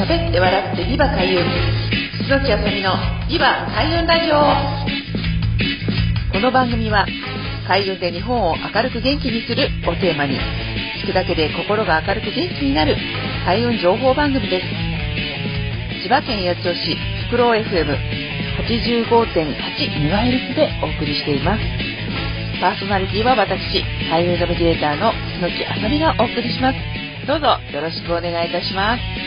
喋って笑ってビバ開運楠木あさみのビバ開運ラジオこの番組は開運で日本を明るく元気にするをテーマに聞くだけで心が明るく元気になる開運情報番組です千葉県八千代市フクロウ FM85.8MHz でお送りしていますパーソナリティは私、開運ナビゲーターの楠木あさみがお送りします。どうぞよろしくお願いいたします。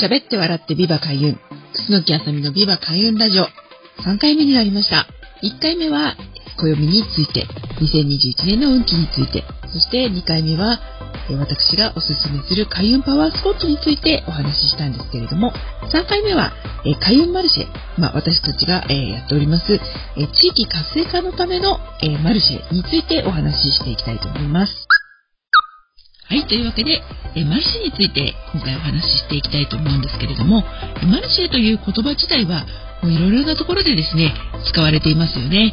喋って笑ってビバ開運。楠木あさみのビバ開運ラジオ。3回目になりました。1回目は暦について、2021年の運気について、そして2回目は私がおすすめする開運パワースポットについてお話ししたんですけれども、3回目は開運マルシェ、まあ、私たちがやっております地域活性化のためのマルシェについてお話ししていきたいと思います。はい、というわけでえ、マルシェについて今回お話ししていきたいと思うんですけれども、マルシェという言葉自体はいろいろなところでですね、使われていますよね。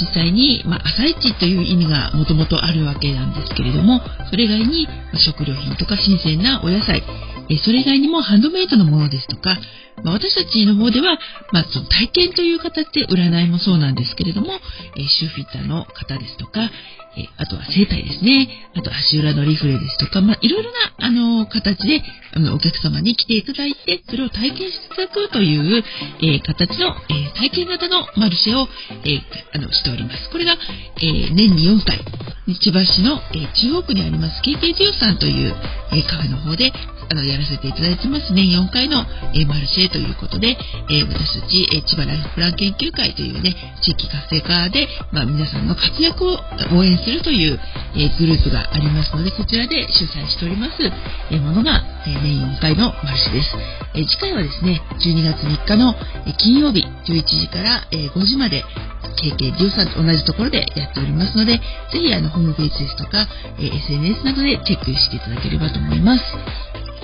実際に、まあ、朝市という意味がもともとあるわけなんですけれども、それ以外に、ま食料品とか新鮮なお野菜、えそれ以外にもハンドメイドのものですとか、まあ、私たちの方では、まあ、その体験という形で占いもそうなんですけれども、えシューフィッターの方ですとか、あとは生体ですね。あと足裏のリフレですとか、まあ、いろいろな、あの、形で、あの、お客様に来ていただいて、それを体験していただくという、えー、形の、えー、体験型のマルシェを、えー、あの、しております。これが、え年に4回、千葉市の、え中央区にあります KKGO さんという、えカフェの方で、あの、やらせていただいてます。年4回の、えマルシェということで、え私たち、え千葉ライフプラン研究会というね、地域活性化で、まあ、皆さんの活躍を応援するという、えグループがありますので、そちらで主催しております、えものが、え年4回のマルシェです。え次回はですね、12月3日の、え金曜日11時から、え5時まで、KK13 と同じところでやっておりますので、ぜひあのホームページですとか、え SNS などでチェックしていただければと思います。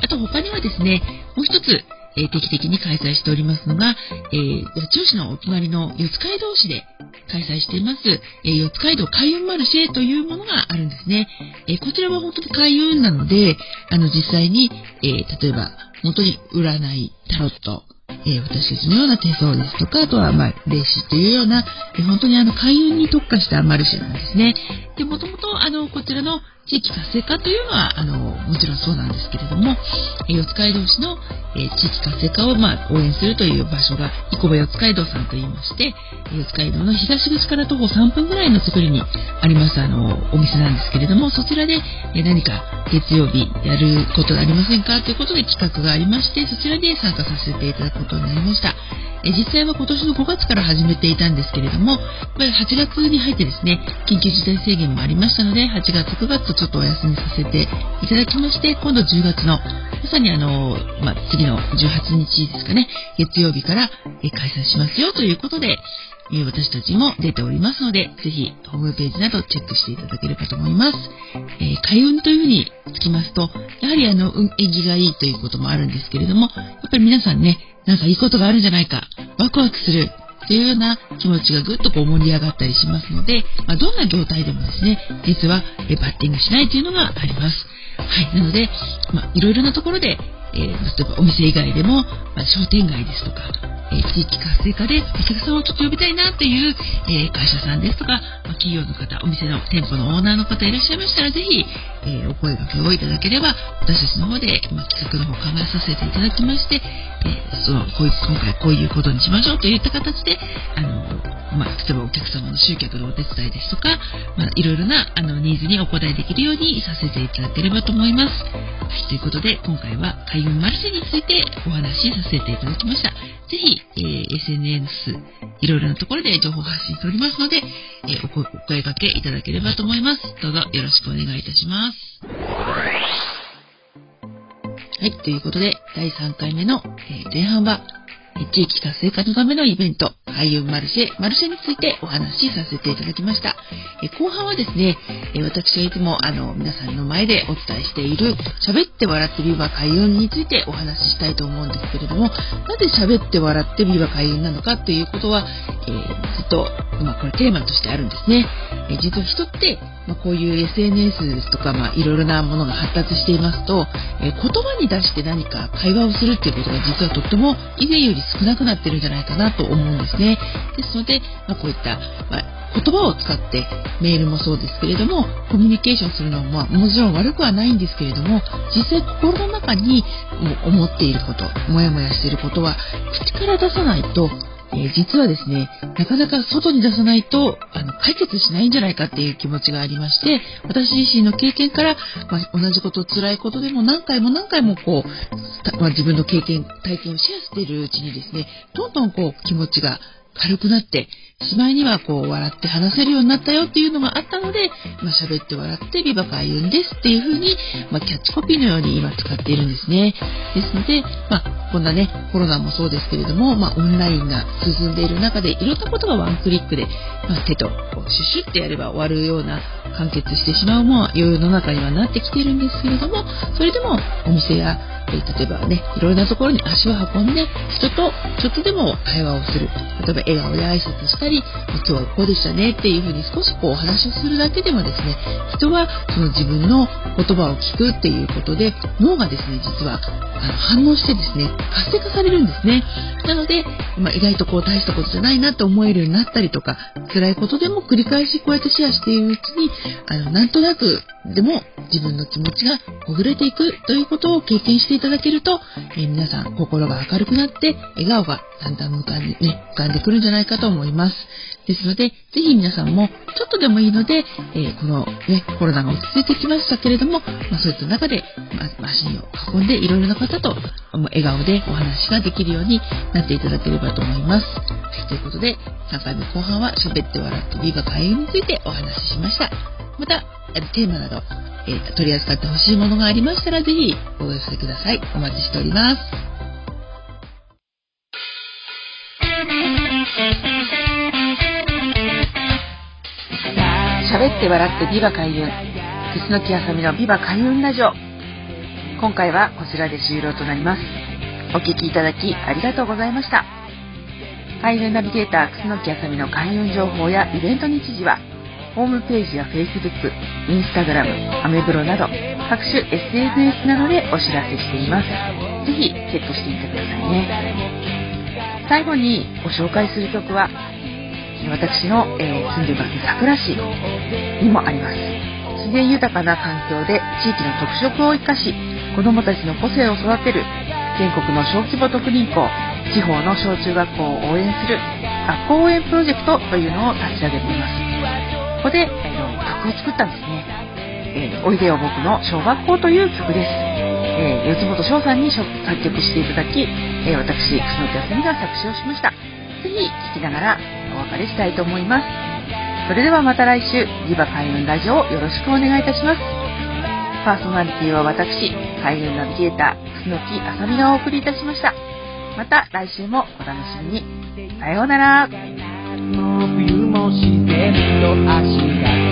あと他にはですね、もう一つ、えー、定期的に開催しておりますのが、えー、八千代市のお隣の四街道市で開催しています、えー、四街道開運マルシェというものがあるんですね。え、こちらは本当に開運なので、あの実際に、え、例えば本当に占い、タロット、え、私たちのような手相ですとか、あとは、まあ、霊視というような、え、本当にあの、開運に特化したマルシェなんですね。で、もともと、あの、こちらの地域活性化というのは、あの、もちろんそうなんですけれども、え、四街道市の、え地域活性化を、まあ、応援するという場所が、生駒四街道さんと言いまして、四街道の東口から徒歩3分ぐらいのところにあります、あの、お店なんですけれども、そちらで、え何か月曜日やることがありませんかということで企画がありまして、そちらで参加させていただくことになりました。え実際は今年の5月から始めていたんですけれども、やっぱり8月に入ってですね、緊急事態宣言もありましたので、8月、9月とちょっとお休みさせていただきまして、今度10月の、まさにあの、まあ、次の18日ですかね、月曜日から開催しますよということで、私たちも出ておりますので、ぜひホームページなどチェックしていただければと思います。えー、開運というふうにつきますと、やはりあの、縁起がいいということもあるんですけれども、やっぱり皆さんね、なんかいいことがあるんじゃないか、ワクワクするっていうような気持ちがぐっとこう盛り上がったりしますので、まあ、どんな業態でもですね、実はバッティングしないというのがあります。はい。なので、まあ、いろいろなところで、えー、例えばお店以外でも、まあ、商店街ですとか、え、地域活性化でお客さんをちょっと呼びたいなっていう、え、会社さんですとか、ま、企業の方、お店の店舗のオーナーの方いらっしゃいましたら、ぜひ、えお声掛けをいただければ、私たちの方で、まあ、企画の方考えさせていただきまして、えそのこういう今回こういうことにしましょうといった形で、あのまあ、例えばお客様の集客のお手伝いですとか、まあ、いろいろなあのニーズにお答えできるようにさせていただければと思います。はい、ということで、今回は開運マルシェについてお話しさせていただきました。ぜひ、えー、SNS、いろいろなところで情報発信しておりますので、えー、お声掛けいただければと思います。どうぞよろしくお願いいたします。はい、ということで、第3回目の、えー、前半は、地域活性化のためのイベント、開運マルシェ、マルシェについてお話しさせていただきました。え後半はですね、え私がいつもあの皆さんの前でお伝えしている喋って笑ってビバ開運についてお話ししたいと思うんですけれども、なぜ喋って笑ってビバ開運なのかっていうことは、えー、ずっと、まあ、これテーマとしてあるんですね。え実は人って、まあ、こういう SNS ですとか、まあ、いろいろなものが発達していますと、え言葉に出して何か会話をするっていうことが実はとっても以前より少なくなってるんじゃないかなと思うんですね。ですので、まあ、こういった、まあ、言葉を使ってメールもそうですけれども、コミュニケーションするのは、まあ、もちろん悪くはないんですけれども、実際心の中に思っていること、モヤモヤしていることは、口から出さないとえ、実はですね、なかなか外に出さないと、あ、解決しないんじゃないかっていう気持ちがありまして、私自身の経験から、まあ、同じこと、辛いことでも何回も何回もこう、まあ、自分の経験、体験をシェアしているうちにですね、どんどんこう、気持ちが軽くなって、しまいにはこう笑って話せるようになったよっていうのがあったので、まあ、喋って笑ってビバ開運ですっていう風に、まあ、キャッチコピーのように今使っているんですね。ですので、まあ、こんなね、コロナもそうですけれども、まあ、オンラインが進んでいる中で、いろんなことがワンクリックで、まあ、手とこうシュシュってやれば終わるような完結してしまうも世の中にはなってきているんですけれども、それでもお店やえ例えばね、いろいろなところに足を運んで、人とちょっとでも会話をする。例えば笑顔で挨拶したり、今日はこうでしたねっていうふうに少しこうお話をするだけでもですね、人はその自分の言葉を聞くっていうことで、脳がですね、実はあの反応してですね、活性化されるんですね。なので、まあ、意外とこう大したことじゃないなと思えるようになったりとか、辛いことでも繰り返しこうやってシェアしているうちに、あの、なんとなくでも自分の気持ちがほぐれていくということを経験していただけると、えー、皆さん心が明るくなって笑顔がだんだん浮かんで、ね、浮かんでくるんじゃないかと思います。ですので、ぜひ皆さんもちょっとでもいいので、えー、このね、コロナが落ち着いてきましたけれども、まあ、そういった中で、ま、マシンを運んでいろいろな方と笑顔でお話ができるようになっていただければと思います。はいということで、3回目後半は喋って笑ってビバ開運についてお話ししました。また、テーマなど、えー、取り扱ってほしいものがありましたら、ぜひお寄せください。お待ちしております。喋って笑ってビバ開運。楠木あさみのビバ開運ラジオ。今回はこちらで終了となります。お聴きいただきありがとうございました。開運ナビゲーター楠木あさみの開運情報やイベント日時は、ホームページや Facebook、Instagram、アメブロなど各種 SNS などでお知らせしています。ぜひチェックしてみてくださいね。最後にご紹介する曲は私の、えー、住んでいます桜市にもあります。自然豊かな環境で地域の特色を生かし子どもたちの個性を育てる全国の小規模特任校地方の小中学校を応援する学校応援プロジェクトというのを立ち上げています。ここで、えー、曲を作ったんですね。えー、おいでよ僕の小学校という曲です。えー、四本翔さんに作曲していただき、えー、私、楠木康美が作詞をしました。ぜひ聴きながらお別れしたいと思います。それではまた来週、リバ開運ラジオをよろしくお願いいたします。パーソナリティは私、開運ナビゲーター、楠木あさみがお送りいたしました。また来週もお楽しみに。さようなら。冬もしてると足が